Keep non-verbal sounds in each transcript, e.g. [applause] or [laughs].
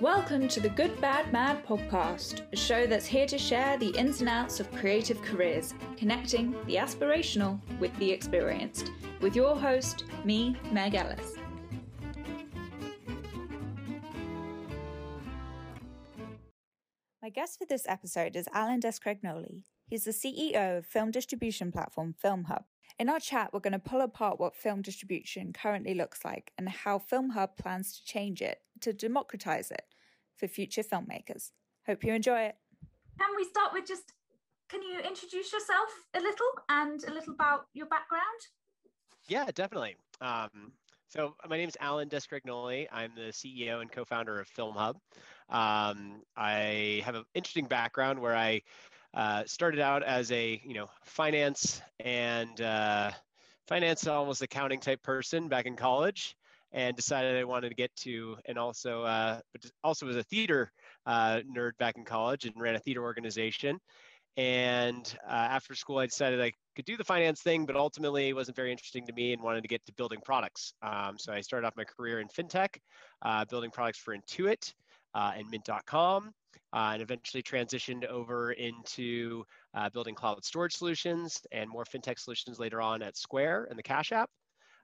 Welcome to the Good Bad Mad podcast, a show that's here to share the ins and outs of creative careers, connecting the aspirational with the experienced. With your host, me, Meg Ellis. My guest for this episode is Alan d'Escragnolle. He's the CEO of film distribution platform FilmHub. In our chat, we're going to pull apart what film distribution currently looks like and how FilmHub plans to change it to democratize it for future filmmakers. Hope you enjoy it. Can we start with just can you introduce yourself a little and a little about your background? Yeah, definitely. Um, so my name is Alan d'Escragnolle. I'm the CEO and co-founder of FilmHub. Um, I have an interesting background where I uh, started out as a you know finance and uh, finance almost accounting type person back in college and decided I wanted to get to, and also, uh, but also was a theater uh, nerd back in college and ran a theater organization. And uh, after school, I decided I could do the finance thing, but ultimately it wasn't very interesting to me and wanted to get to building products. Um, so I started off my career in fintech, uh, building products for Intuit uh, and Mint.com, uh, and eventually transitioned over into uh, building cloud storage solutions and more fintech solutions later on at Square and the Cash App.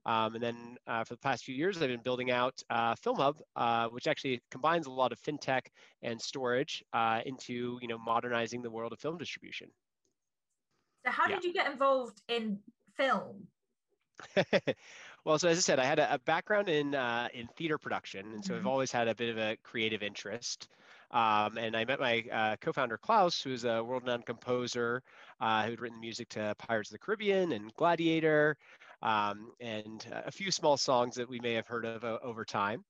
Um, and then uh, for the past few years, I've been building out uh, FilmHub, uh, which actually combines a lot of fintech and storage uh, into you know modernizing the world of film distribution. So, how yeah. did you get involved in film? [laughs] well, so as I said, I had a, a background in uh, in theater production, and so mm-hmm. I've always had a bit of a creative interest. Um, and I met my uh, co-founder Klaus, who's a world-renowned composer uh, who'd written music to Pirates of the Caribbean and Gladiator, um, and a few small songs that we may have heard of uh, over time.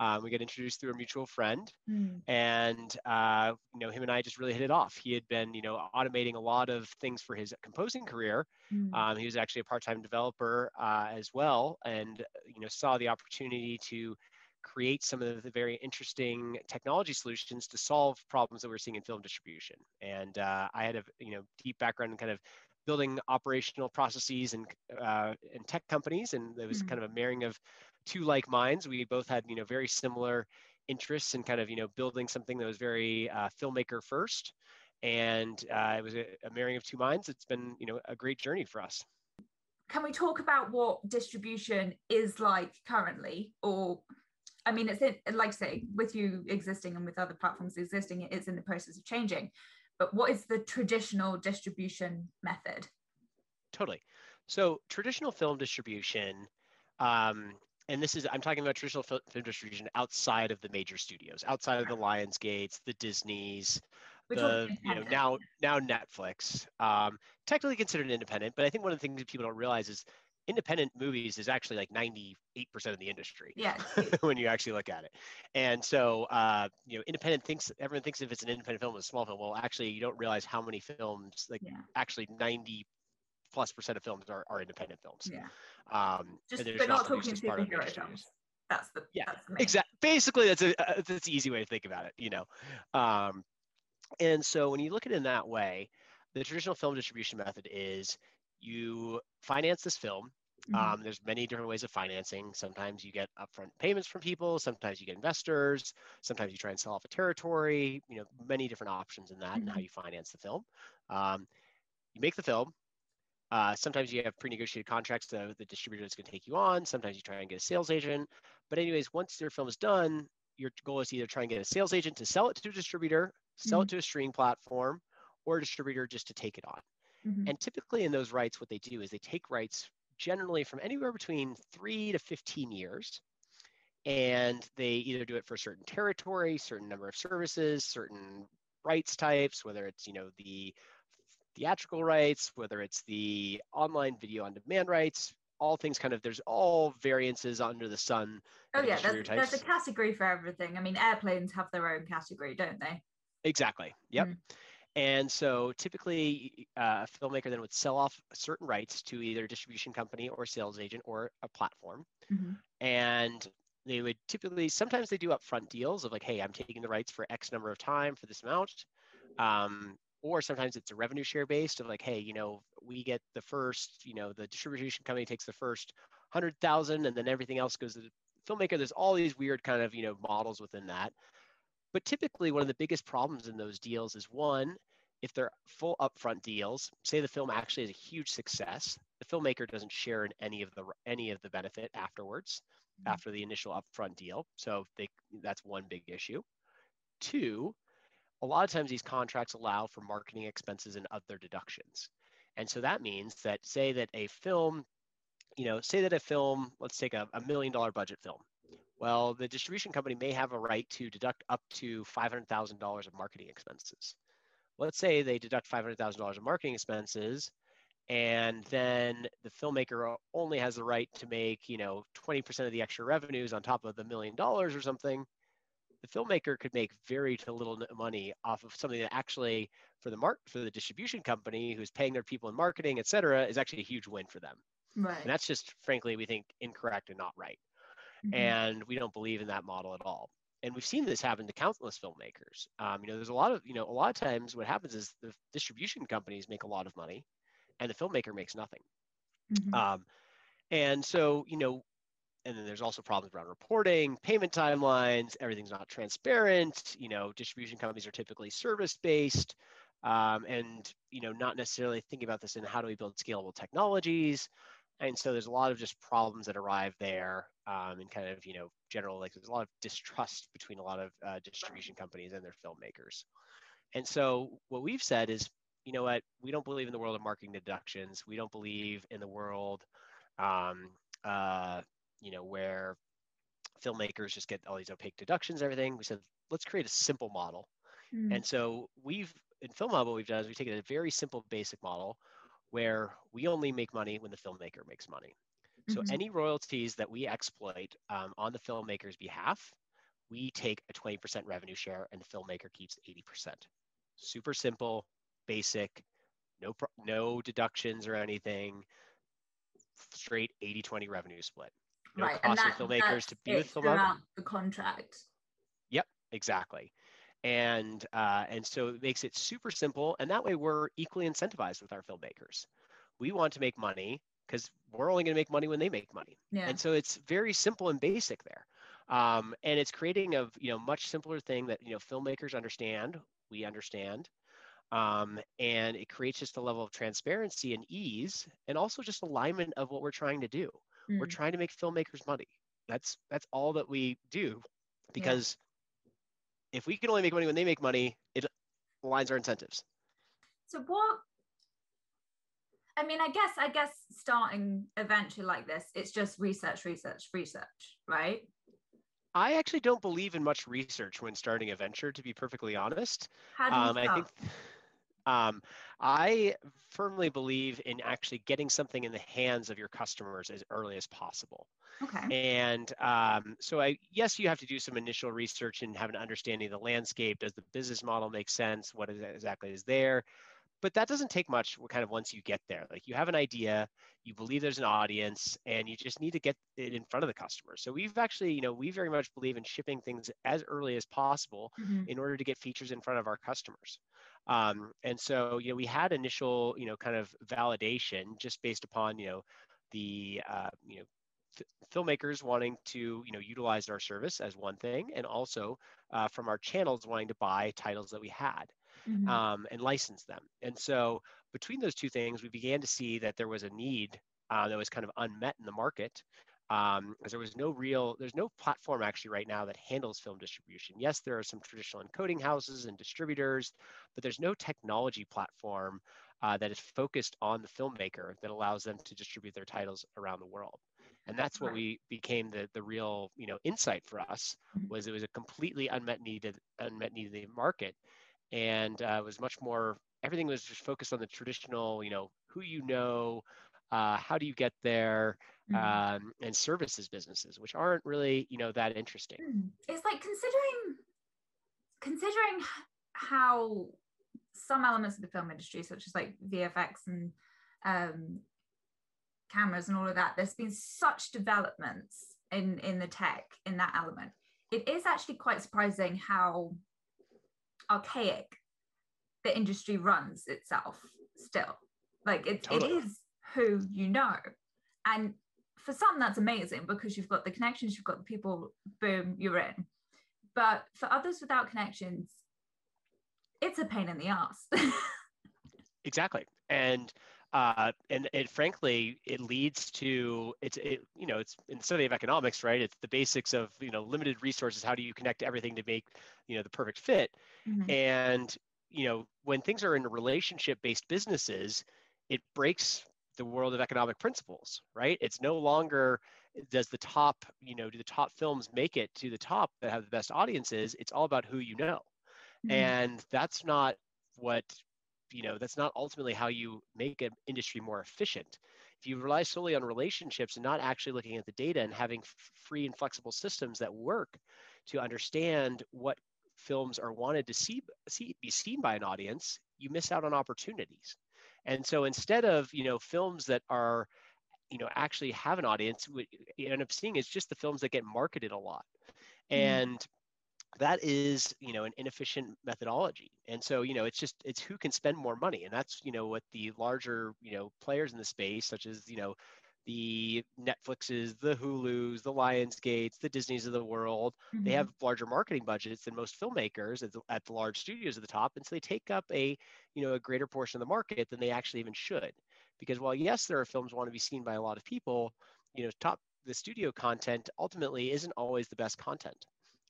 Um, we got introduced through a mutual friend, mm. and uh, you know him and I just really hit it off. He had been you know automating a lot of things for his composing career. Mm. Um, he was actually a part-time developer uh, as well, and you know saw the opportunity to create some of the very interesting technology solutions to solve problems that we're seeing in film distribution. And uh, I had a you know deep background in kind of building operational processes and uh, and tech companies, and there was mm-hmm. kind of a marrying of two like minds. We both had you know very similar interests in kind of you know building something that was very uh, filmmaker first, and uh, it was a, a marrying of two minds. It's been you know a great journey for us. Can we talk about what distribution is like currently, or I mean, it's in, like I say, with you existing and with other platforms existing, it's in the process of changing but what is the traditional distribution method? Totally. So traditional film distribution, um, and this is I'm talking about traditional film distribution outside of the major studios, outside of the Lionsgates, the Disneys, the you know now now Netflix. Um, technically considered independent, but I think one of the things that people don't realize is independent movies is actually like 98% of the industry yeah. [laughs] when you actually look at it. And so uh, you know independent thinks everyone thinks if it's an independent film it's a small film. Well actually you don't realize how many films like yeah. actually 90 plus percent of films are, are independent films. Yeah. Um just but not talking superhero films. That's the yeah exactly basically that's a uh, that's an easy way to think about it you know. Um and so when you look at it in that way the traditional film distribution method is you finance this film. Mm-hmm. Um, there's many different ways of financing. Sometimes you get upfront payments from people. Sometimes you get investors. Sometimes you try and sell off a territory. You know, many different options in that mm-hmm. and how you finance the film. Um, you make the film. Uh, sometimes you have pre-negotiated contracts that the distributor is going to take you on. Sometimes you try and get a sales agent. But anyways, once your film is done, your goal is to either try and get a sales agent to sell it to a distributor, sell mm-hmm. it to a streaming platform, or a distributor just to take it on. Mm-hmm. And typically in those rights, what they do is they take rights generally from anywhere between three to 15 years. And they either do it for a certain territory, certain number of services, certain rights types, whether it's, you know, the theatrical rights, whether it's the online video on demand rights, all things kind of there's all variances under the sun. Oh yeah, there's, there's, a category for everything. I mean, airplanes have their own category, don't they? Exactly. Yep. Mm. And so typically, uh, a filmmaker then would sell off certain rights to either a distribution company or sales agent or a platform. Mm-hmm. And they would typically, sometimes they do upfront deals of like, hey, I'm taking the rights for X number of time for this amount. Um, or sometimes it's a revenue share based of like, hey, you know, we get the first, you know, the distribution company takes the first hundred thousand, and then everything else goes to the filmmaker. There's all these weird kind of you know models within that. But typically, one of the biggest problems in those deals is one, if they're full upfront deals, say the film actually is a huge success, the filmmaker doesn't share in any of the any of the benefit afterwards, mm-hmm. after the initial upfront deal. So they that's one big issue. Two, a lot of times these contracts allow for marketing expenses and other deductions. And so that means that say that a film, you know, say that a film, let's take a, a million dollar budget film. Well, the distribution company may have a right to deduct up to $500,000 of marketing expenses let's say they deduct $500,000 of marketing expenses and then the filmmaker only has the right to make, you know, 20% of the extra revenues on top of the million dollars or something, the filmmaker could make very little money off of something that actually for the mark for the distribution company who's paying their people in marketing, et cetera, is actually a huge win for them. Right. And that's just frankly, we think incorrect and not right. Mm-hmm. And we don't believe in that model at all and we've seen this happen to countless filmmakers. Um, you know, there's a lot of, you know, a lot of times what happens is the distribution companies make a lot of money and the filmmaker makes nothing. Mm-hmm. Um, and so, you know, and then there's also problems around reporting, payment timelines, everything's not transparent. You know, distribution companies are typically service based um, and, you know, not necessarily thinking about this in how do we build scalable technologies. And so there's a lot of just problems that arrive there um, and kind of, you know, general, like there's a lot of distrust between a lot of uh, distribution companies and their filmmakers. And so what we've said is, you know what, we don't believe in the world of marketing deductions. We don't believe in the world, um, uh, you know, where filmmakers just get all these opaque deductions, everything. We said, let's create a simple model. Mm. And so we've, in Film Hub, what we've done is we've taken a very simple basic model where we only make money when the filmmaker makes money. So mm-hmm. any royalties that we exploit um, on the filmmaker's behalf, we take a 20% revenue share and the filmmaker keeps 80%. Super simple, basic, no no deductions or anything. Straight 80-20 revenue split. No right, cost and that, filmmakers to be with throughout the contract. Yep, exactly and uh, and so it makes it super simple and that way we're equally incentivized with our filmmakers. We want to make money because we're only going to make money when they make money. Yeah. and so it's very simple and basic there. Um, and it's creating a you know much simpler thing that you know filmmakers understand we understand. Um, and it creates just a level of transparency and ease and also just alignment of what we're trying to do. Mm. we're trying to make filmmakers money. That's that's all that we do because yeah if we can only make money when they make money, it aligns our incentives. So what? I mean, I guess I guess starting a venture like this, it's just research, research, research, right? I actually don't believe in much research when starting a venture, to be perfectly honest. How do you um, I think [laughs] um, I firmly believe in actually getting something in the hands of your customers as early as possible. Okay. And um, so, I yes, you have to do some initial research and have an understanding of the landscape. Does the business model make sense? What is exactly is there? But that doesn't take much. Kind of once you get there, like you have an idea, you believe there's an audience, and you just need to get it in front of the customer. So we've actually, you know, we very much believe in shipping things as early as possible mm-hmm. in order to get features in front of our customers. Um, and so, you know, we had initial, you know, kind of validation just based upon, you know, the, uh, you know, filmmakers wanting to you know utilize our service as one thing and also uh, from our channels wanting to buy titles that we had mm-hmm. um, and license them and so between those two things we began to see that there was a need uh, that was kind of unmet in the market um, because there was no real there's no platform actually right now that handles film distribution. Yes there are some traditional encoding houses and distributors but there's no technology platform uh, that is focused on the filmmaker that allows them to distribute their titles around the world. And that's what we became the the real you know insight for us mm-hmm. was it was a completely unmet need unmet need in the market. And uh, was much more everything was just focused on the traditional you know who you know uh, how do you get there mm-hmm. um, and services businesses which aren't really you know that interesting hmm. it's like considering considering how some elements of the film industry such as like vfx and um, cameras and all of that there's been such developments in in the tech in that element it is actually quite surprising how archaic the industry runs itself still like it, totally. it is who you know and for some that's amazing because you've got the connections you've got the people boom you're in. But for others without connections it's a pain in the ass. [laughs] Exactly. And uh, and it frankly it leads to it's it, you know it's in the study of economics right it's the basics of you know limited resources. How do you connect everything to make you know the perfect fit? Mm-hmm. and you know when things are in relationship based businesses it breaks the world of economic principles right? It's no longer does the top you know do the top films make it to the top that have the best audiences? It's all about who you know. Mm-hmm. and that's not what you know that's not ultimately how you make an industry more efficient. If you rely solely on relationships and not actually looking at the data and having free and flexible systems that work to understand what films are wanted to see, see be seen by an audience you miss out on opportunities and so instead of you know films that are you know actually have an audience what you end up seeing is just the films that get marketed a lot. Mm-hmm. and that is you know an inefficient methodology. And so you know it's just it's who can spend more money. And that's you know what the larger you know players in the space such as you know the netflixes the hulus the lionsgates the disneys of the world. Mm-hmm. they have larger marketing budgets than most filmmakers at the, at the large studios at the top and so they take up a you know a greater portion of the market than they actually even should. Because while yes there are films want to be seen by a lot of people you know top the studio content ultimately isn't always the best content.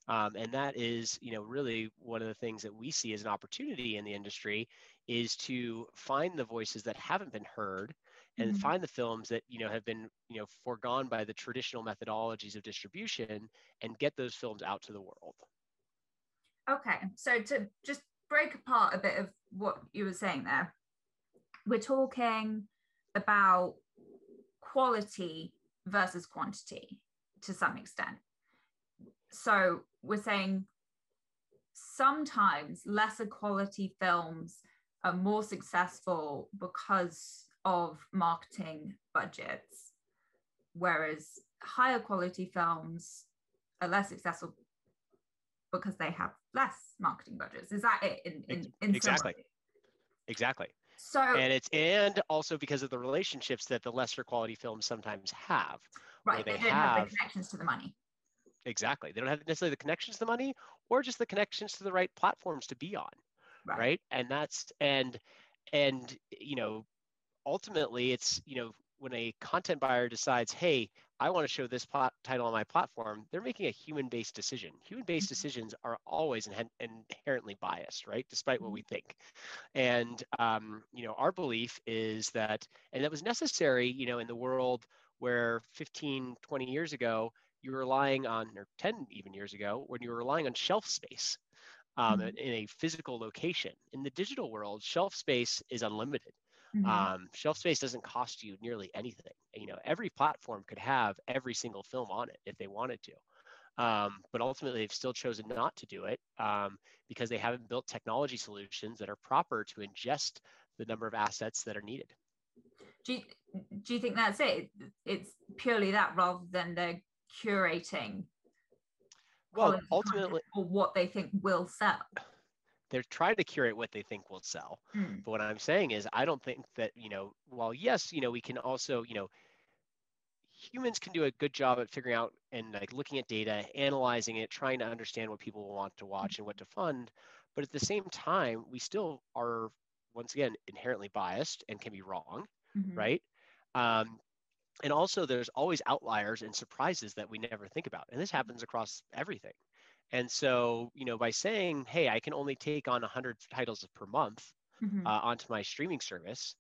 Um, and that is, you know, really one of the things that we see as an opportunity in the industry is to find the voices that haven't been heard and mm-hmm. find the films that, you know, have been, you know, foregone by the traditional methodologies of distribution and get those films out to the world. Okay. So to just break apart a bit of what you were saying there, we're talking about quality versus quantity to some extent. So we're saying sometimes lesser quality films are more successful because of marketing budgets, whereas higher quality films are less successful because they have less marketing budgets. Is that it? In, in, in exactly. Exactly. So and it's and also because of the relationships that the lesser quality films sometimes have. Right. They, they don't have, have the connections to the money. Exactly. They don't have necessarily the connections to the money or just the connections to the right platforms to be on. Right. right? And that's and and you know, ultimately it's, you know, when a content buyer decides, hey, I want to show this plot title on my platform, they're making a human-based decision. Human-based mm-hmm. decisions are always inherently biased, right? Despite what we mm-hmm. think. And um, you know, our belief is that, and that was necessary, you know, in the world where 15, 20 years ago, you were relying on, or 10 even years ago, when you were relying on shelf space um, mm-hmm. in a physical location. In the digital world, shelf space is unlimited. Mm-hmm. Um, shelf space doesn't cost you nearly anything. You know, every platform could have every single film on it if they wanted to. Um, but ultimately, they've still chosen not to do it um, because they haven't built technology solutions that are proper to ingest the number of assets that are needed. Do you, do you think that's it? It's purely that rather than the curating well ultimately or what they think will sell they're trying to curate what they think will sell. Mm. but what i'm saying is i don't think that you know while yes you know we can also you know humans can do a good job at figuring out and like looking at data analyzing it trying to understand what people want to watch and what to fund. But at the same time we still are once again inherently biased and can be wrong mm-hmm. right? Um, and also there's always outliers and surprises that we never think about. And this happens across everything and so you know by saying hey i can only take on 100 titles per month mm-hmm. uh, onto my streaming service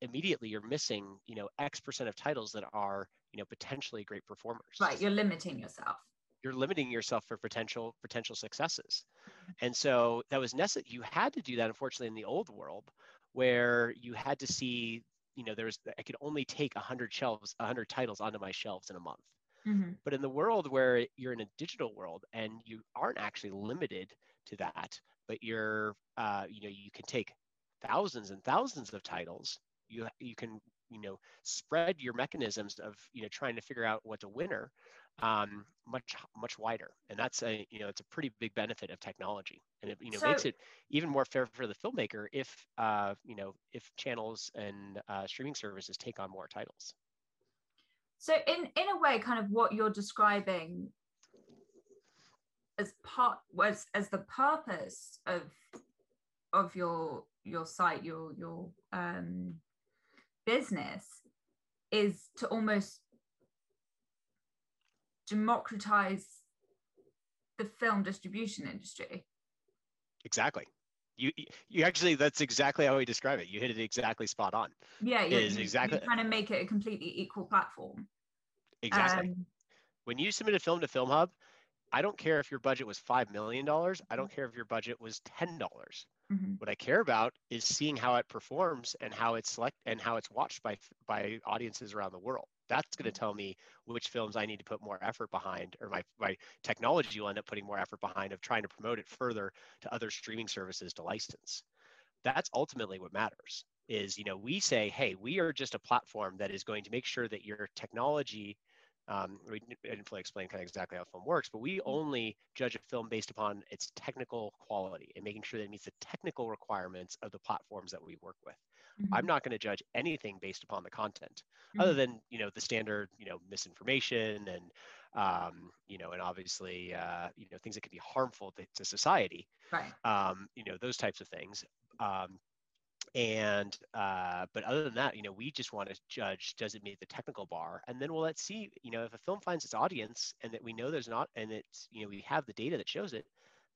immediately you're missing you know x percent of titles that are you know potentially great performers right you're limiting yourself you're limiting yourself for potential potential successes mm-hmm. and so that was necessary you had to do that unfortunately in the old world where you had to see you know there's i could only take 100 shelves 100 titles onto my shelves in a month mm-hmm. but in the world where you're in a digital world and you aren't actually limited to that but you're uh, you know you can take thousands and thousands of titles you you can you know spread your mechanisms of you know trying to figure out what's a winner um, much much wider. And that's a you know it's a pretty big benefit of technology. And it you know so, makes it even more fair for the filmmaker if uh, you know if channels and uh, streaming services take on more titles so in in a way kind of what you're describing as part was as the purpose of of your your site your your um business is to almost democratize the film distribution industry. Exactly. You you actually that's exactly how we describe it. You hit it exactly spot on. Yeah you, is exactly trying to make it a completely equal platform exactly um, when you submit a film to film hub i don't care if your budget was $5 million i don't care if your budget was $10 mm-hmm. what i care about is seeing how it performs and how it's select and how it's watched by by audiences around the world that's going to tell me which films I need to put more effort behind, or my, my technology will end up putting more effort behind of trying to promote it further to other streaming services to license. That's ultimately what matters is, you know, we say, hey, we are just a platform that is going to make sure that your technology um, we didn't fully explain kind of exactly how film works, but we mm-hmm. only judge a film based upon its technical quality and making sure that it meets the technical requirements of the platforms that we work with. Mm-hmm. I'm not going to judge anything based upon the content, mm-hmm. other than you know the standard you know misinformation and um, you know and obviously uh, you know things that could be harmful to, to society. Right. Um, you know those types of things. Um, and uh, but other than that you know we just want to judge does it meet the technical bar and then we'll let's see you know if a film finds its audience and that we know there's not and it's you know we have the data that shows it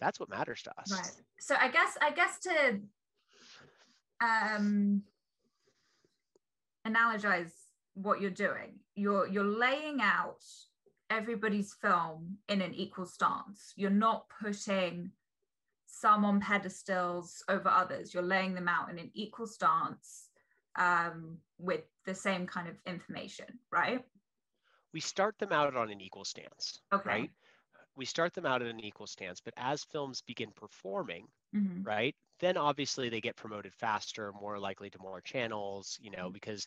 that's what matters to us right so i guess i guess to um, analogize what you're doing. You're you're laying out everybody's film in an equal stance. You're not putting some on pedestals over others. You're laying them out in an equal stance um, with the same kind of information, right? We start them out on an equal stance, okay. right? We start them out at an equal stance, but as films begin performing, mm-hmm. right, then obviously they get promoted faster, more likely to more channels, you know, mm-hmm. because,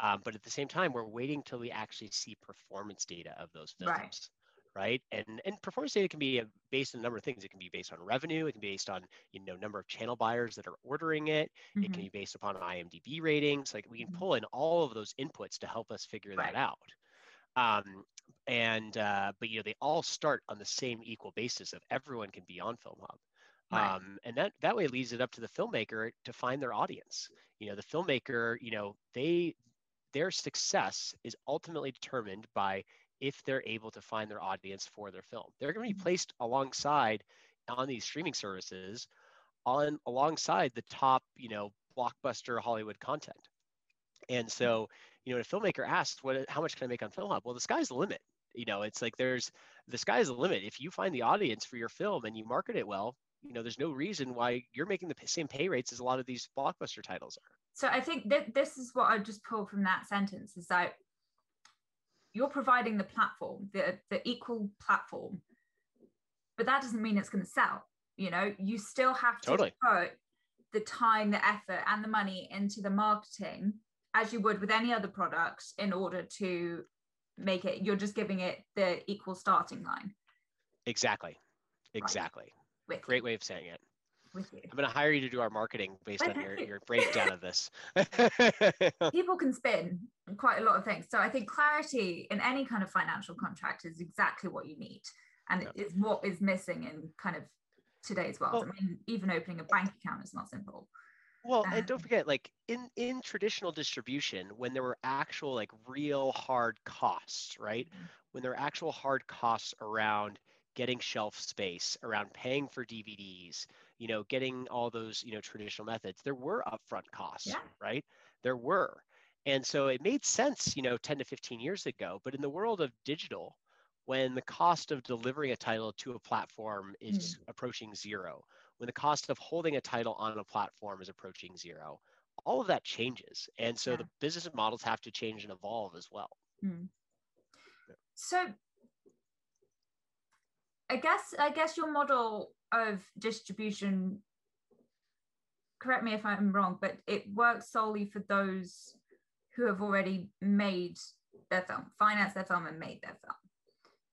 um, but at the same time, we're waiting till we actually see performance data of those films. Right. Right. And and performance data can be based on a number of things. It can be based on revenue. It can be based on you know number of channel buyers that are ordering it. Mm-hmm. It can mm-hmm. be based upon IMDb ratings. Like we can mm-hmm. pull in all of those inputs to help us figure right. that out. Um, and uh, but you know they all start on the same equal basis of everyone can be on Film Hub. Right. Um, and that that way leads it up to the filmmaker to find their audience. You know, the filmmaker, you know, they their success is ultimately determined by if they're able to find their audience for their film. They're going to be mm-hmm. placed alongside on these streaming services on alongside the top, you know, blockbuster Hollywood content. And mm-hmm. so, you know, a filmmaker asks, "What? How much can I make on Film Hub?" Well, the sky's the limit. You know, it's like there's the sky's the limit. If you find the audience for your film and you market it well, you know, there's no reason why you're making the same pay rates as a lot of these blockbuster titles are. So I think that this is what I just pulled from that sentence is that you're providing the platform, the the equal platform, but that doesn't mean it's going to sell. You know, you still have to totally. put the time, the effort, and the money into the marketing as you would with any other product in order to make it. You're just giving it the equal starting line. Exactly. Exactly. With Great way of saying it. With you. I'm going to hire you to do our marketing based on your, your breakdown of this. [laughs] [laughs] People can spin quite a lot of things. So I think clarity in any kind of financial contract is exactly what you need. And yep. it's what is missing in kind of today's world. Well, I mean, even opening a bank account is not simple. Well, um, and don't forget, like in in traditional distribution, when there were actual like real hard costs, right? Mm-hmm. When there were actual hard costs around getting shelf space, around paying for DVDs, you know, getting all those, you know, traditional methods, there were upfront costs, yeah. right? There were. And so it made sense, you know, 10 to 15 years ago. But in the world of digital, when the cost of delivering a title to a platform is mm. approaching zero, when the cost of holding a title on a platform is approaching zero, all of that changes. And so yeah. the business models have to change and evolve as well. Mm. So I guess I guess your model of distribution correct me if I'm wrong, but it works solely for those who have already made their film, financed their film and made their film.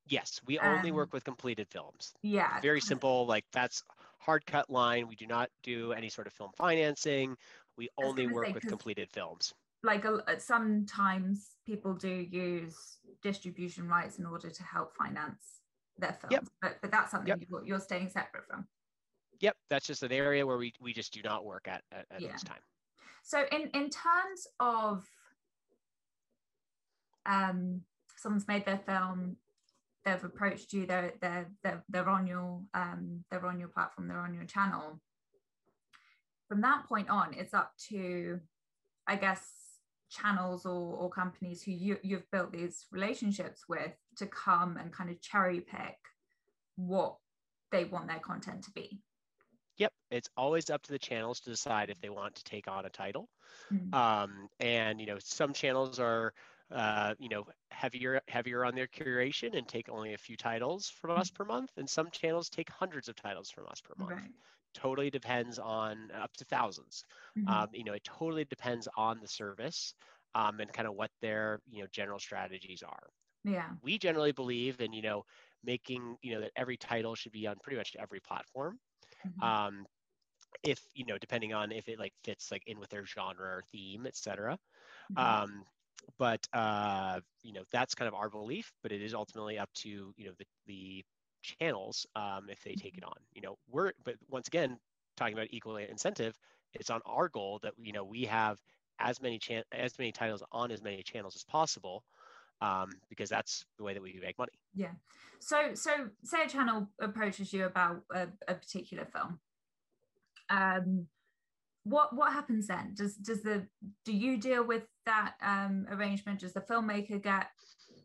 Yes, we only um, work with completed films. Yeah. Very simple, like that's hard cut line. We do not do any sort of film financing. We only work say, with completed films. Like a, sometimes people do use distribution rights in order to help finance their films, Yep. but, but that's something Yep. you're, you're staying separate from. Yep, that's just an area where we, we just do not work at at, at Yeah. this time. So in in terms of um someone's made their film, they've approached you, they're they're they're, they're on your um they're on your platform, they're on your channel. From that point on, it's up to I guess channels or, or companies who you, you've built these relationships with to come and kind of cherry pick what they want their content to be. Yep, it's always up to the channels to decide if they want to take on a title. Mhm. Um, and you know, some channels are uh, you know heavier heavier on their curation and take only a few titles from us per month, and some channels take hundreds of titles from us per month. Right. Totally depends on up to 1000s Mhm. Um, you know, it totally depends on the service um, and kind of what their you know general strategies are. yeah. We generally believe in you know making you know that every title should be on pretty much every platform Mhm. um, if you know depending on if it like fits like in with their genre or theme etc Mhm. um, but uh, you know that's kind of our belief but it is ultimately up to you know the, the channels um, if they take it on you know we're but once again talking about equal incentive it's on our goal that you know we have as many chan- as many titles on as many channels as possible um, because that's the way that we make money Yeah. So so say a channel approaches you about a, a particular film. Um what what happens then? Does does the do you deal with that um arrangement? Does the filmmaker get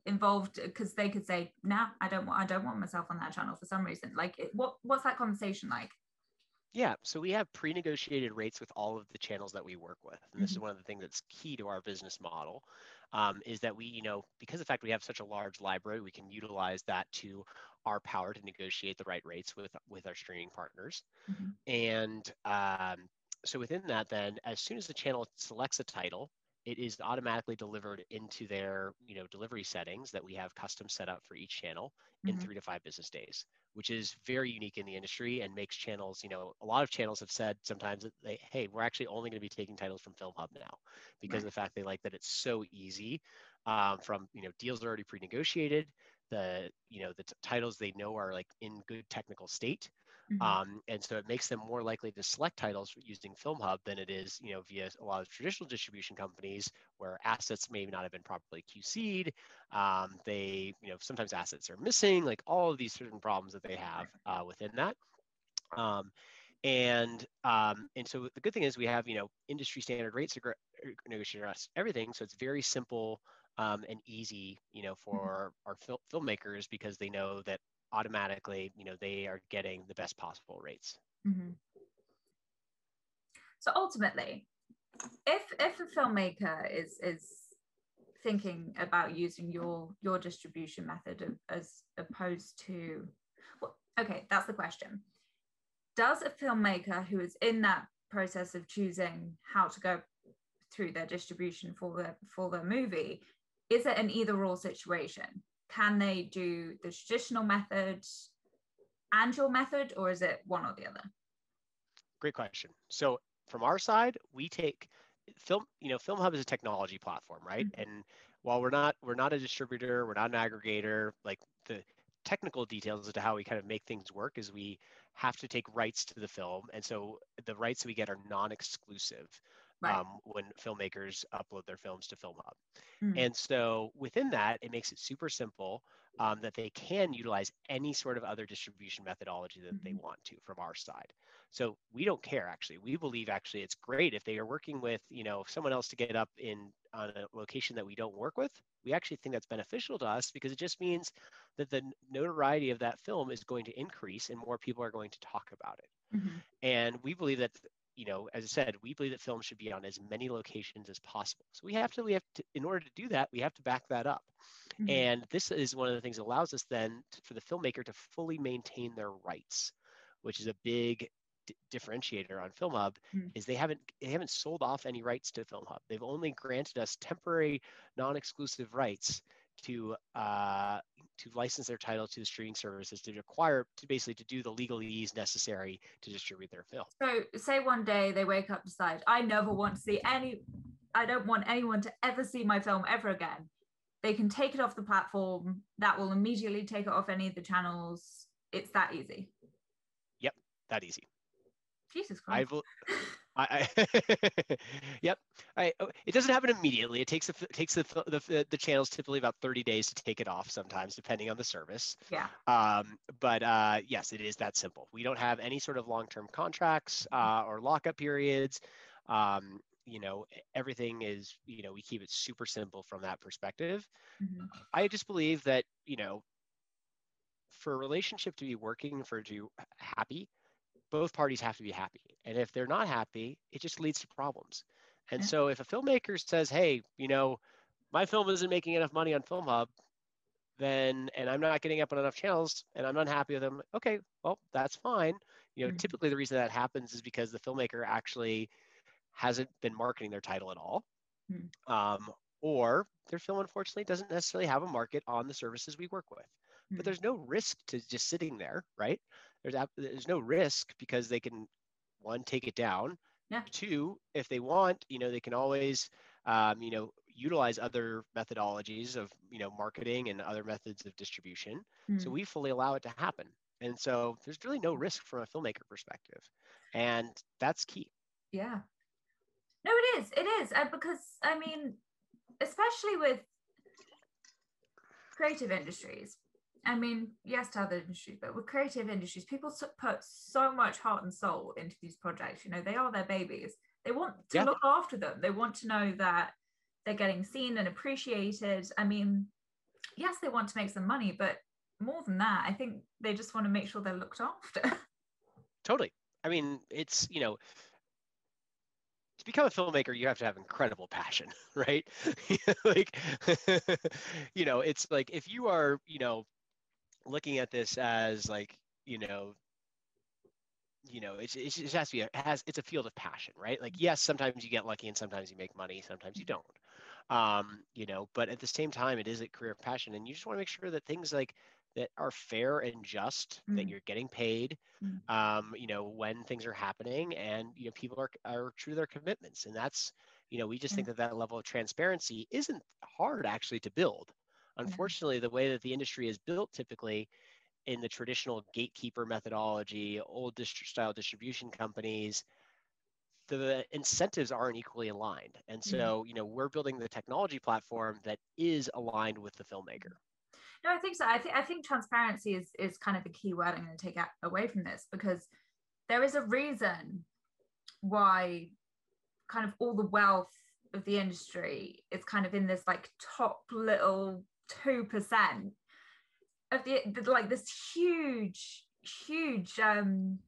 involved because they could say, nah, I don't want I don't want myself on that channel for some reason. Like it, what what's that conversation like? Yeah, so we have pre-negotiated rates with all of the channels that we work with, and this is Mhm. one of the things that's key to our business model, um, is that we, you know, because of the fact we have such a large library, we can utilize that to our power to negotiate the right rates with with our streaming partners, Mhm. and um, so within that, then as soon as the channel selects a title, it is automatically delivered into their, you know, delivery settings that we have custom set up for each channel in Mhm. three to five business days which is very unique in the industry and makes channels, you know, a lot of channels have said sometimes that they, hey, we're actually only going to be taking titles from Film Hub now because of the fact they like that it's so easy um, from, you know, deals are already pre-negotiated. The, you know, the t- titles they know are like in good technical state. Mhm. Um, and so it makes them more likely to select titles using Film Hub than it is, you know, via a lot of traditional distribution companies where assets may not have been properly QC'd. Um, they, you know, sometimes assets are missing, like all of these certain problems that they have uh, within that. Um, and um, and so the good thing is we have, you know, industry standard rates are negotiated across everything, so it's very simple um, and easy, you know, for our fil- filmmakers because they know that automatically, you know, they are getting the best possible rates. Mhm. So ultimately, if if a filmmaker is is thinking about using your your distribution method as opposed to well, okay, that's the question. Does a filmmaker who is in that process of choosing how to go through their distribution for their for their movie, is it an either or situation? Can they do the traditional method and your method, or is it one or the other? Great question. So from our side, we take film, you know, Film Hub is a technology platform, right? Mhm. And while we're not we're not a distributor, we're not an aggregator, like the technical details as to how we kind of make things work is we have to take rights to the film. And so the rights we get are non-exclusive Right. um, when filmmakers upload their films to Film Hub. Mhm. And so within that, it makes it super simple um, that they can utilize any sort of other distribution methodology that they Mhm. want to from our side. So we don't care actually. We believe actually it's great if they are working with, you know, someone else to get up in on a location that we don't work with. We actually think that's beneficial to us because it just means that the notoriety of that film is going to increase and more people are going to talk about it. Mhm. And we believe that, you know, as I said, we believe that film should be on as many locations as possible. So we have to, we have to, in order to do that, we have to back that up. Mhm. And this is one of the things that allows us then to, for the filmmaker to fully maintain their rights, which is a big d- differentiator on Film Hub. Mm. Is they haven't they haven't sold off any rights to Film Hub. They've only granted us temporary, non-exclusive rights to uh, to license their title to the streaming services to acquire to basically to do the legalese necessary to distribute their film. So say one day they wake up decide I never want to see any I don't want anyone to ever see my film ever again. they can take it off the platform. That will immediately take it off any of the channels. It's that easy. Yep that easy. Jesus christ. I've, [laughs] I, I [laughs] yep. I, oh, it doesn't happen immediately. It takes the takes the, the the channels typically about 30 days to take it off. Sometimes, depending on the service. yeah Um, but uh, yes, it is that simple. We don't have any sort of long-term contracts uh, or lockup periods. Um, you know, everything is you know we keep it super simple from that perspective. Mhm. I just believe that you know, for a relationship to be working, for it to happy, both parties have to be happy. And if they're not happy, it just leads to problems. And so if a filmmaker says, "Hey, you know, my film isn't making enough money on Film Hub," then and I'm not getting up on enough channels and I'm unhappy with them, okay, well, that's fine. You know, Mhm. typically the reason that happens is because the filmmaker actually hasn't been marketing their title at all. Mm. Um, or their film unfortunately doesn't necessarily have a market on the services we work with Mm. but there's no risk to just sitting there, right? There's there's no risk because they can one take it down. Yeah. Two, if they want, you know, they can always, um, you know, utilize other methodologies of you know marketing and other methods of distribution. So Mm. we fully allow it to happen, and so there's really no risk from a filmmaker perspective, and that's key. Yeah. No, it is. It is. Uh, because, I mean, especially with creative industries, I mean, yes, to other industries, but with creative industries, people put so much heart and soul into these projects. You know, they are their babies. They want to Yeah. look after them. They want to know that they're getting seen and appreciated. I mean, yes, they want to make some money, but more than that, I think they just want to make sure they're looked after. [laughs] Totally. I mean, it's you know, to become a filmmaker, you have to have incredible passion, [laughs] right? [laughs] like, you know, it's like if you are, you know, looking at this as like, you know, you know, it's, it's, it has to be, a, it has, it's a field of passion, right? Like, yes, sometimes you get lucky and sometimes you make money, sometimes you don't. Um, you know, but at the same time, it is a career of passion, and you just want to make sure that things like that are fair and just, that Mm. you're getting paid, Mm. um, you know, when things are happening, and you know, people are are true to their commitments, and that's, you know, we just think that that level of transparency isn't hard actually to build. Mm-hmm. Unfortunately, the way that the industry is built typically in the traditional gatekeeper methodology, old distri- style distribution companies, the incentives aren't equally aligned. And so, mm-hmm. you know, we're building the technology platform that is aligned with the filmmaker. No, I think so. I think I think transparency is is kind of the key word I'm going to take out, away from this because there is a reason why kind of all the wealth of the industry is kind of in this like top little two percent of the, the like this huge huge um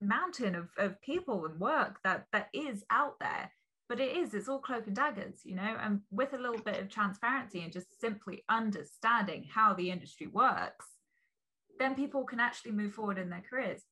mountain of, of people and work that that is out there. But it is it's all cloak and daggers you know? And with a little bit of transparency and just simply understanding how the industry works then people can actually move forward in their careers.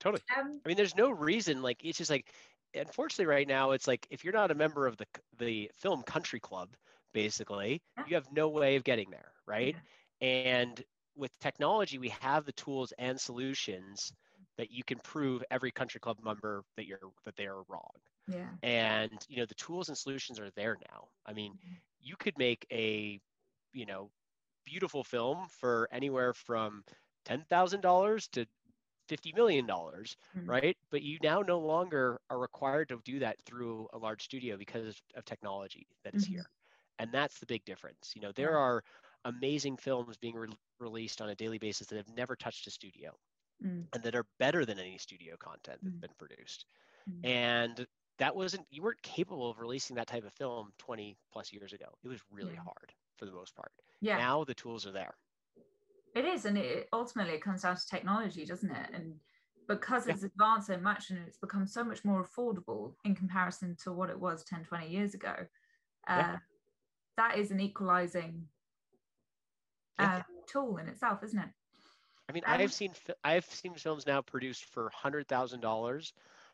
Totally. um I mean, there's no reason, like, it's just like, unfortunately, right now, it's like if you're not a member of the the film country club, basically, you have no way of getting there, right? And with technology, we have the tools and solutions that you can prove every country club member that you're that they are wrong. yeah And you know, the tools and solutions are there now. I mean, Mhm. you could make a, you know, beautiful film for anywhere from ten thousand dollars to fifty million dollars, Mhm. right? But you now no longer are required to do that through a large studio because of technology that is Mhm. here, and that's the big difference. You know, there are amazing films being re- released on a daily basis that have never touched a studio Mm. and that are better than any studio content that's Mm. been produced. Mm. And that wasn't you weren't capable of releasing that type of film 20 plus years ago. It was really Yeah. hard for the most part. yeah Now the tools are there. It is, and it ultimately it comes down to technology, doesn't it? And because Yeah. it's advanced so much and it's become so much more affordable in comparison to what it was 10, 20 years ago, uh, Yeah. That is an equalizing Yeah. uh, tool in itself, isn't it? I mean, Um, I've seen I've seen films now produced for hundred thousand dollars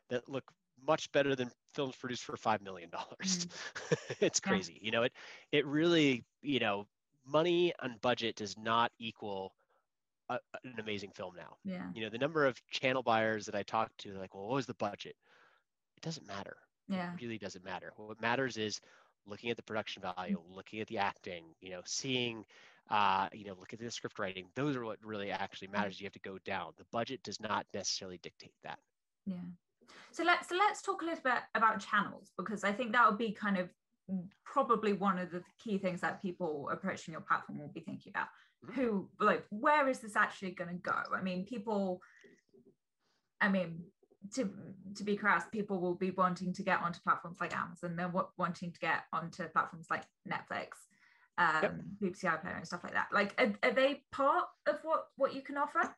that look much better than films produced for five million dollars. [laughs] it's Mm. Yeah. crazy, you know. It it really, you know, money and budget does not equal a, an amazing film now. Yeah. You know, the number of channel buyers that I talk to, like, well, what was the budget? It doesn't matter. Yeah. It really doesn't matter. What matters is looking at the production value, looking at the acting, you know, seeing, uh, you know, look at the script writing. Those are what really actually matters. You have to go down. The budget does not necessarily dictate that. Yeah. So let's so let's talk a little bit about channels because I think that would be kind of probably one of the key things that people approaching your platform will be thinking about. Mm-hmm. Who like where is this actually going to go? I mean, people. I mean, to to be crass, people will be wanting to get onto platforms like Amazon. They're w- wanting to get onto platforms like Netflix, um, yep. BBC iPlayer, and stuff like that. Like, are, are, they part of what what you can offer?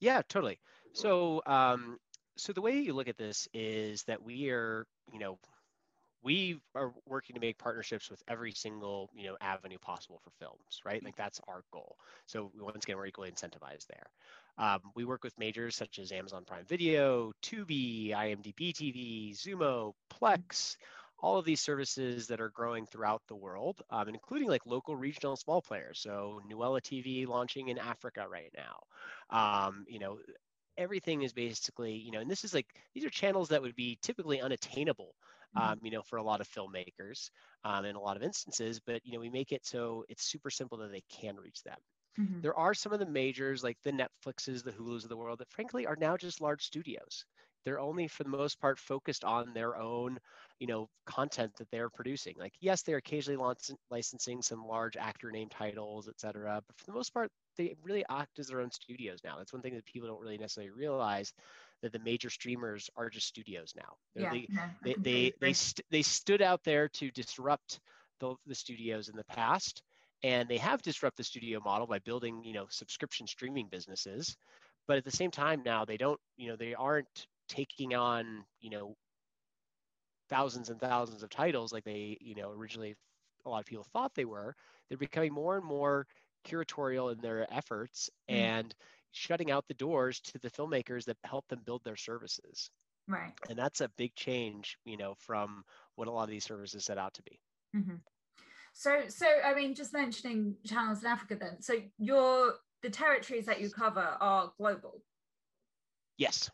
Yeah, totally. So, um, so the way you look at this is that we are, you know, we are working to make partnerships with every single you know avenue possible for films right? Like that's our goal. So once again we're equally incentivized there. Um, we work with majors such as amazon prime video tubi imdb tv Xumo plex all of these services that are growing throughout the world um, including like local regional small players. So nuella tv launching in africa right now. Um, you know everything is basically you know and this is like these are channels that would be typically unattainable. Um, you know, for a lot of filmmakers um, in a lot of instances. But you know, we make it so it's super simple that they can reach them. Mm-hmm. There are some of the majors like the Netflixes, the Hulus of the world that frankly are now just large studios. They're only for the most part focused on their own, you know, content that they're producing. Like, yes, they're occasionally licensing some large actor name titles, et cetera, but for the most part, they really act as their own studios now. That's one thing that people don't really necessarily realize that the major streamers are just studios now. Yeah, they, yeah, they, they, they, st- they stood out there to disrupt the, the studios in the past and they have disrupted the studio model by building you know subscription streaming businesses but at the same time now they don't you know they aren't taking on you know thousands and thousands of titles like they you know originally a lot of people thought they were they're becoming more and more curatorial in their efforts mm. and shutting out the doors to the filmmakers that help them build their services. Right. And that's a big change, you know, from what a lot of these services set out to be. Mm-hmm. So, so I mean, just mentioning channels in Africa, then. So, your the territories that you cover are global. Yes,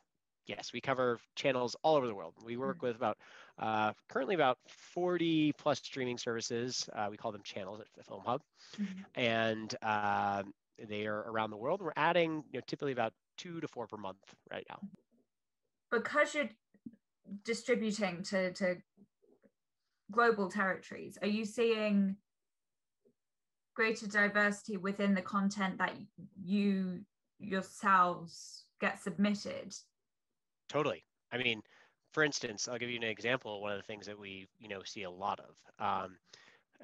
yes, we cover channels all over the world. We work mm-hmm. with about uh, currently about 40 plus streaming services. Uh, we call them channels at the Filmhub, mm-hmm. and uh, they are around the world. We're adding, you know, typically about two to four per month right now. Because you're distributing to, to global territories, are you seeing greater diversity within the content that you yourselves get submitted? Totally. I mean, for instance, I'll give you an example. One of the things that we, you know, see a lot of. Um,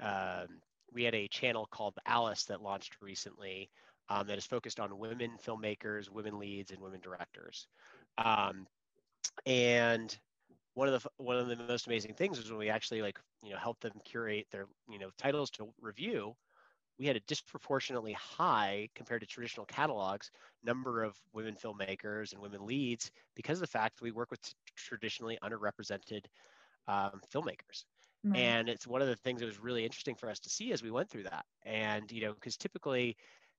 um, we had a channel called Alice that launched recently um, that is focused on women filmmakers, women leads, and women directors. Um, and one of the one of the most amazing things was when we actually like you know helped them curate their you know titles to review. We had a disproportionately high compared to traditional catalogs number of women filmmakers and women leads because of the fact that we work with traditionally underrepresented um, filmmakers. Right. And it's one of the things that was really interesting for us to see as we went through that. And, you know, because typically,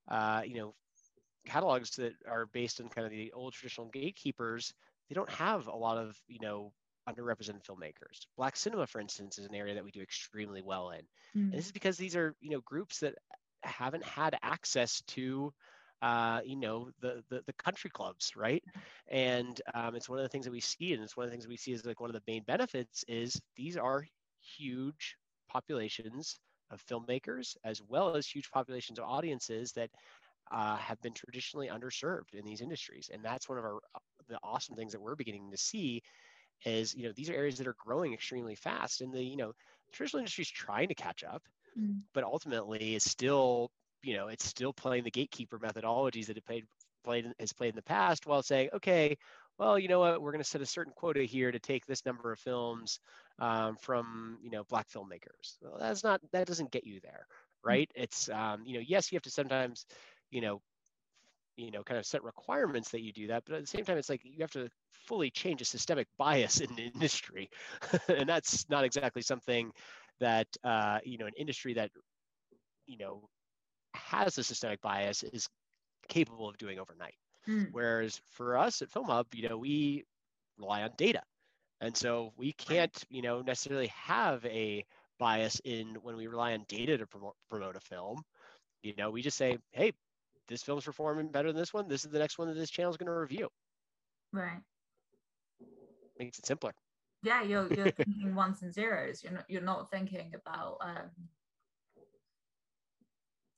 uh, you know, catalogs that are based on kind of the old traditional gatekeepers, they don't have a lot of, you know, underrepresented filmmakers. Black cinema, for instance, is an area that we do extremely well in. Mm. And this is because these are, you know, groups that haven't had access to uh, you know the, the, the country clubs right and um, it's one of the things that we see and it's one of the things we see as like one of the main benefits is these are huge populations of filmmakers as well as huge populations of audiences that uh, have been traditionally underserved in these industries and that's one of our the awesome things that we're beginning to see is you know these are areas that are growing extremely fast and the you know traditional industry is trying to catch up mm. but ultimately it's still you know it's still playing the gatekeeper methodologies that it played played has played in the past while saying okay well, you know what, we're going to set a certain quota here to take this number of films um, from, you know, black filmmakers. Well, that's not, that doesn't get you there, hmm. right? It's, um, you know, yes, you have to sometimes, you know, you know, kind of set requirements that you do that, but at the same time, it's like you have to fully change a systemic [laughs] bias in the industry, [laughs] and that's not exactly something that uh, you know an industry that you know has a systemic bias is capable of doing overnight. Mm. Whereas for us at Filmhub, you know, we rely on data. And so we can't, you know, necessarily have a bias in when we rely on data to promote, promote a film. You know, we just say, hey, this film's performing better than this one. This is the next one that this channel is going to review. Right. Makes it simpler. Yeah, you're you're [laughs] thinking ones and zeros. You're not you're not thinking about um,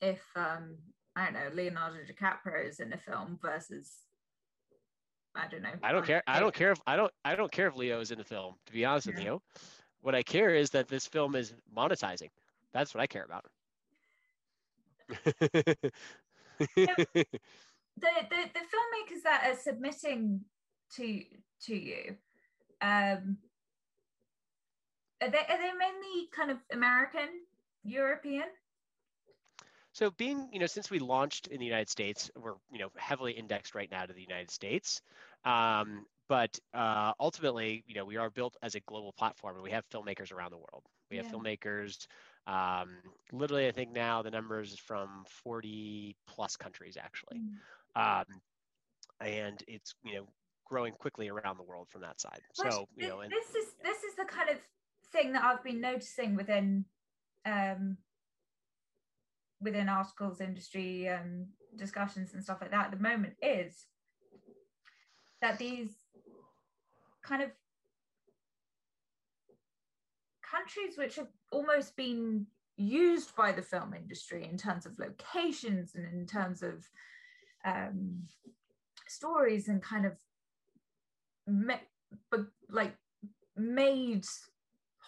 if um, I don't know Leonardo DiCaprio is in a film versus I don't know. I don't care. I don't care if I don't I don't care if Leo is in the film. To be honest with you, what I care is that this film is monetizing. That's what I care about. [laughs] the, the the filmmakers that are submitting to to you um are they are they mainly kind of american european so being you know since we launched in the united states we're you know heavily indexed right now to the united states um, but uh, ultimately you know we are built as a global platform and we have filmmakers around the world we have yeah. filmmakers um, literally, I think now the numbers is from 40 plus countries actually, mm. um, and it's you know growing quickly around the world from that side. so you know, and, this is this is the kind of thing that I've been noticing within um, within articles, industry um, discussions, and stuff like that at the moment is that these kind of countries which have almost been used by the film industry in terms of locations and in terms of um, stories and kind of me- but like made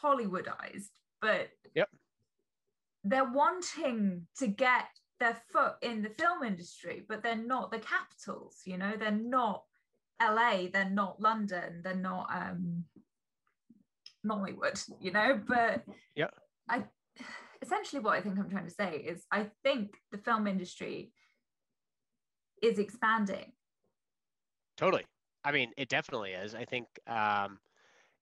Hollywoodized, but yep. They're wanting to get their foot in the film industry, but they're not the capitals, you know, they're not LA, they're not London, they're not um Nollywood, you know, but yeah, I essentially what I think I'm trying to say is I think the film industry is expanding. Totally. I mean, it definitely is. I think, um,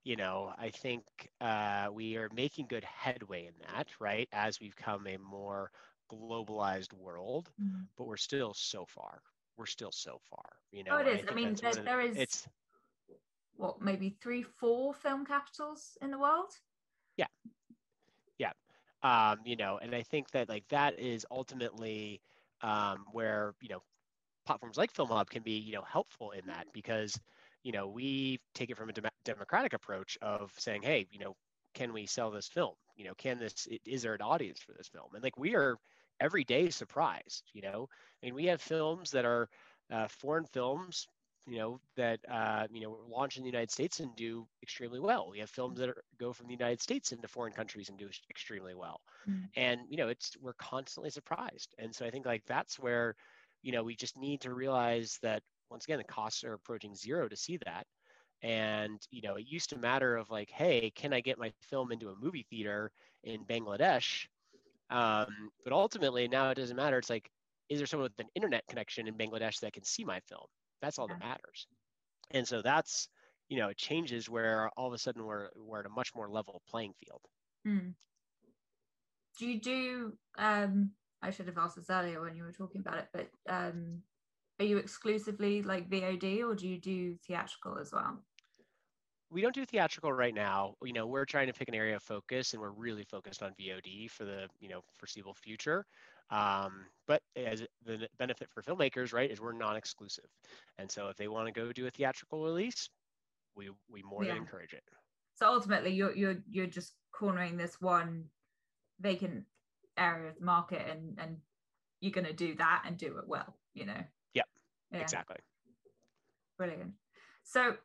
you know, I think uh, we are making good headway in that, right? As we've come a more globalized world, mm-hmm. but we're still so far. We're still so far. You know, oh, it is. I, I mean, there, there is. It's what maybe three, four film capitals in the world. Yeah, yeah. Um, you know, and I think that like that is ultimately um, where you know platforms like Filmhub can be you know helpful in that because you know we take it from a dem- democratic approach of saying, hey, you know, can we sell this film? You know, can this is there an audience for this film? And like we are every day surprised. You know, I mean, we have films that are uh, foreign films you know that uh, you know launch in the United States and do extremely well. We have films that are, go from the United States into foreign countries and do extremely well. Mm-hmm. And you know it's we're constantly surprised. And so I think like that's where you know we just need to realize that once again the costs are approaching zero to see that. And you know it used to matter of like, hey, can I get my film into a movie theater in Bangladesh? Um, but ultimately now it doesn't matter. It's like, is there someone with an internet connection in Bangladesh that can see my film? That's all that matters. And so that's, you know, it changes where all of a sudden we're we're at a much more level playing field. Mm. Do you do um I should have asked this earlier when you were talking about it, but um are you exclusively like VOD or do you do theatrical as well? We don't do theatrical right now. You know, we're trying to pick an area of focus and we're really focused on VOD for the, you know, foreseeable future. Um, but as the benefit for filmmakers, right, is we're non-exclusive, and so if they want to go do a theatrical release, we we more yeah. than encourage it. So ultimately, you're you're you're just cornering this one vacant area of the market, and and you're going to do that and do it well, you know. Yeah. Exactly. Brilliant. So,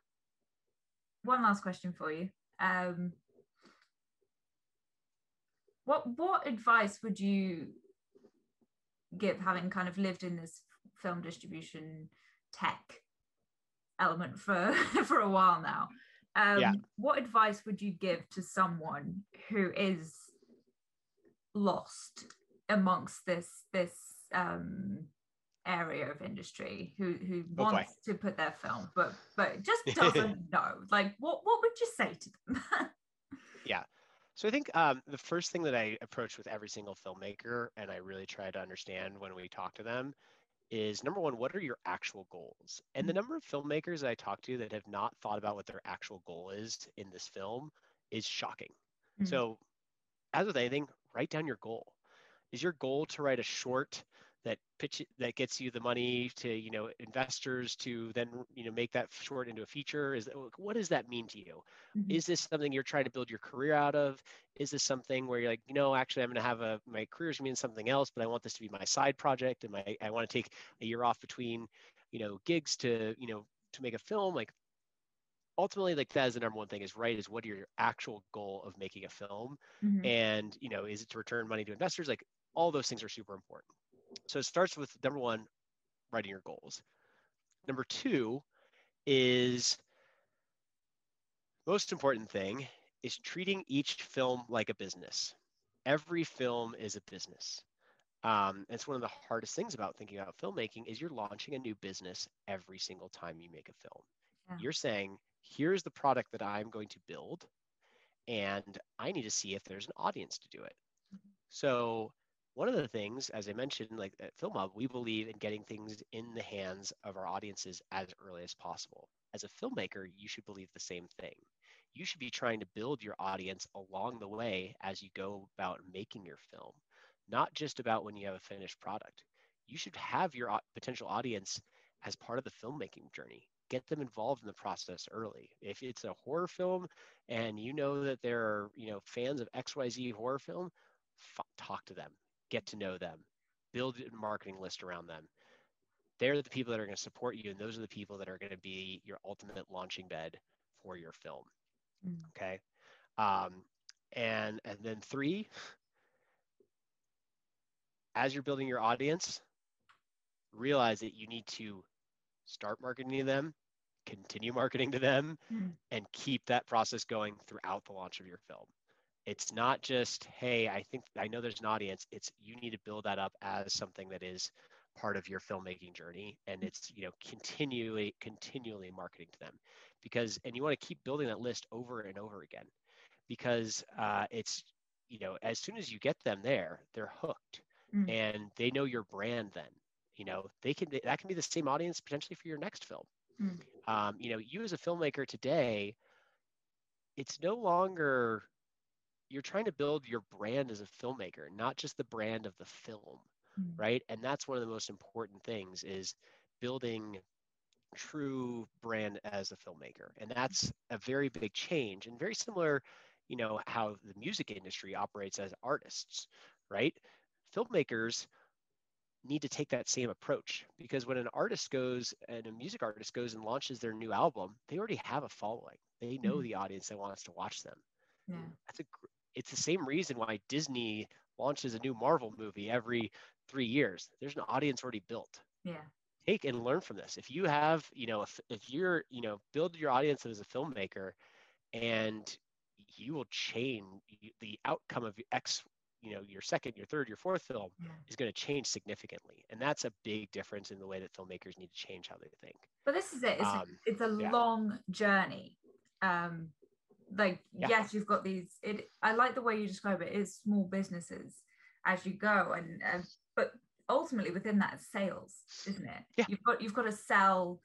one last question for you. Um, what what advice would you give having kind of lived in this film distribution tech element for [laughs] for a while now um, yeah. what advice would you give to someone who is lost amongst this this um, area of industry who who oh wants to put their film but but just [laughs] doesn't know like what what would you say to them [laughs] yeah so I think um, the first thing that I approach with every single filmmaker, and I really try to understand when we talk to them, is number one, what are your actual goals? And the mm-hmm. number of filmmakers that I talk to that have not thought about what their actual goal is in this film is shocking. Mm-hmm. So as with anything, write down your goal. Is your goal to write a short that pitch that gets you the money to you know investors to then you know make that short into a feature? Is that, what does that mean to you? Mm-hmm. is this something you're trying to build your career out of? Is this something where you're like you know actually i'm going to have a my career's going to be something else but i want this to be my side project and my i want to take a year off between you know gigs to you know to make a film? Like ultimately like that is the number one thing is right is what your actual goal of making a film? Mm-hmm. and you know is it to return money to investors? Like all those things are super important so it starts with number one writing your goals number two is most important thing is treating each film like a business every film is a business um, it's one of the hardest things about thinking about filmmaking is you're launching a new business every single time you make a film yeah. you're saying here's the product that I'm going to build, and I need to see if there's an audience to do it. Mm-hmm. So, one of the things, as I mentioned, like at Filmhub, we believe in getting things in the hands of our audiences as early as possible. As a filmmaker, you should believe the same thing. You should be trying to build your audience along the way as you go about making your film, not just about when you have a finished product. You should have your potential audience as part of the filmmaking journey get them involved in the process early. If it's a horror film and you know that there are, you know, fans of XYZ horror film, talk to them, get to know them, build a marketing list around them. They're the people that are going to support you, and those are the people that are going to be your ultimate launching bed for your film. Mm. Okay. Um, and and then three, as you're building your audience, realize that you need to start marketing to them continue marketing to them mm. and keep that process going throughout the launch of your film. It's not just, hey, I think I know there's an audience. It's you need to build that up as something that is part of your filmmaking journey and it's you know continually continually marketing to them because and you want to keep building that list over and over again because uh, it's you know as soon as you get them there they're hooked mm. and they know your brand then you know they can that can be the same audience potentially for your next film Mm. Um, you know, you as a filmmaker today, it's no longer you're trying to build your brand as a filmmaker, not just the brand of the film, mm. right? And that's one of the most important things is building true brand as a filmmaker. And that's a very big change and very similar, you know, how the music industry operates as artists, right? Filmmakers need to take that same approach because when an artist goes and a music artist goes and launches their new album, they already have a following. They know mm-hmm. the audience that wants to watch them. Yeah. That's a it's the same reason why Disney launches a new Marvel movie every 3 years. There's an audience already built. Yeah. Take and learn from this. If you have, you know, if, if you're, you know, build your audience as a filmmaker and you will change the outcome of X you know your second your third your fourth film yeah. is going to change significantly and that's a big difference in the way that filmmakers need to change how they think but this is it it's, um, it's a yeah. long journey um like yeah. yes you've got these it i like the way you describe it is small businesses as you go and uh, but ultimately within that is sales isn't it yeah. you've got you've got to sell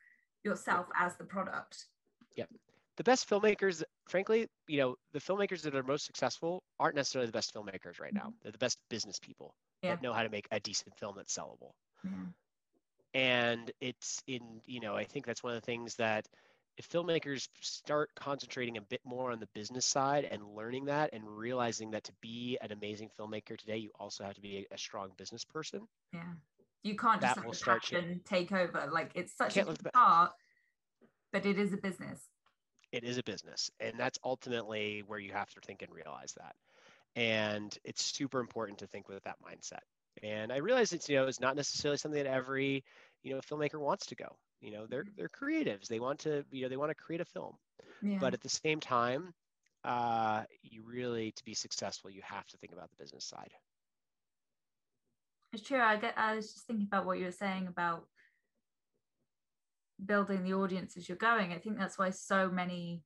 yourself as the product yep the best filmmakers, frankly, you know, the filmmakers that are most successful aren't necessarily the best filmmakers right now. Mm-hmm. They're the best business people yeah. that know how to make a decent film that's sellable. Yeah. And it's in, you know, I think that's one of the things that if filmmakers start concentrating a bit more on the business side and learning that and realizing that to be an amazing filmmaker today, you also have to be a, a strong business person. Yeah. You can't just let the passion take over. Like it's such a part, but it is a business it is a business and that's ultimately where you have to think and realize that and it's super important to think with that mindset and i realize it's you know it's not necessarily something that every you know filmmaker wants to go you know they're they're creatives. They want to you know they want to create a film. Yeah. but at the same time uh, you really to be successful you have to think about the business side. It's true. I get i was just thinking about what you were saying about building the audience as you're going. I think that's why so many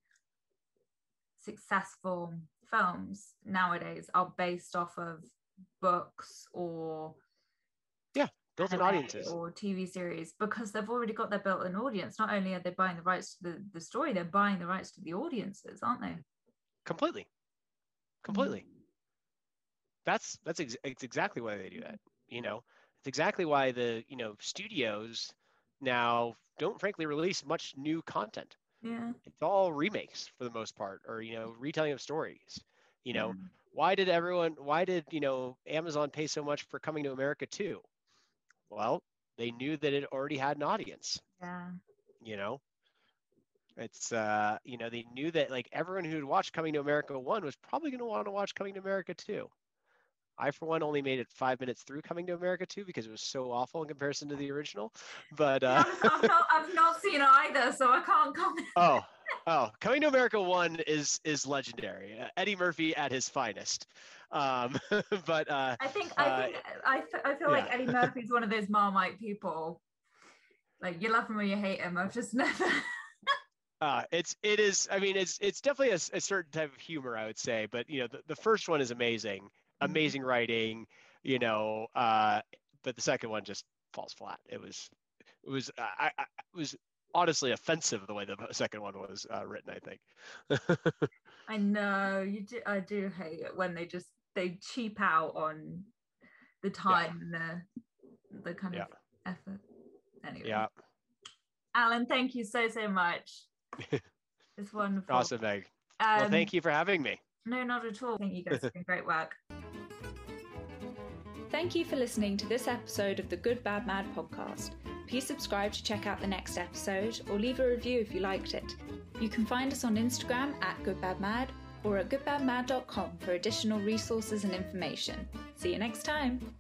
successful films nowadays are based off of books or audiences or tv series because they've already got their built-in audience not only are they buying the rights to the, the story they're buying the rights to the audiences aren't they completely completely mm-hmm. that's that's ex- it's exactly why they do that. You know, it's exactly why the you know studios now don't frankly release much new content. Yeah. It's all remakes for the most part, or you know, retelling of stories. You know, Yeah. why did everyone? Why did you know Amazon pay so much for Coming to America too? Well, they knew that it already had an audience. Yeah. You know, it's uh, you know, they knew that like everyone who had watched Coming to America one was probably going to want to watch Coming to America two. I, for one, only made it five minutes through Coming to America 2 because it was so awful in comparison to the original. But uh, I've, I've not, I've not seen either, so I can't comment. oh, oh, Coming to America 1 is is legendary. Uh, Eddie Murphy at his finest. Um, [laughs] but uh, I think I Uh, think I, f- I feel like yeah. Eddie Murphy's one of those Marmite people. Like you love him or you hate him. I've just [laughs] never. [laughs] uh, it's it is. I mean, it's it's definitely a certain type of humor, I would say. But you know, the, the first one is amazing, amazing writing. You know, uh, but the second one just falls flat. It was it was I, I it was honestly offensive the way the [laughs] second one was uh, written. I think. I know you do. I do hate it when they just they cheap out on the time and the the kind Yeah. of effort. Anyway, yeah. Alan, thank you so so much. [laughs] It's wonderful. Awesome, Meg. Um, Well, thank you for having me. No, not at all. I think you guys are doing great work. Thank you for listening to this episode of the Good Bad Mad podcast. Please subscribe to check out the next episode or leave a review if you liked it. You can find us on Instagram at goodbadmad or at goodbadmad.com for additional resources and information. See you next time.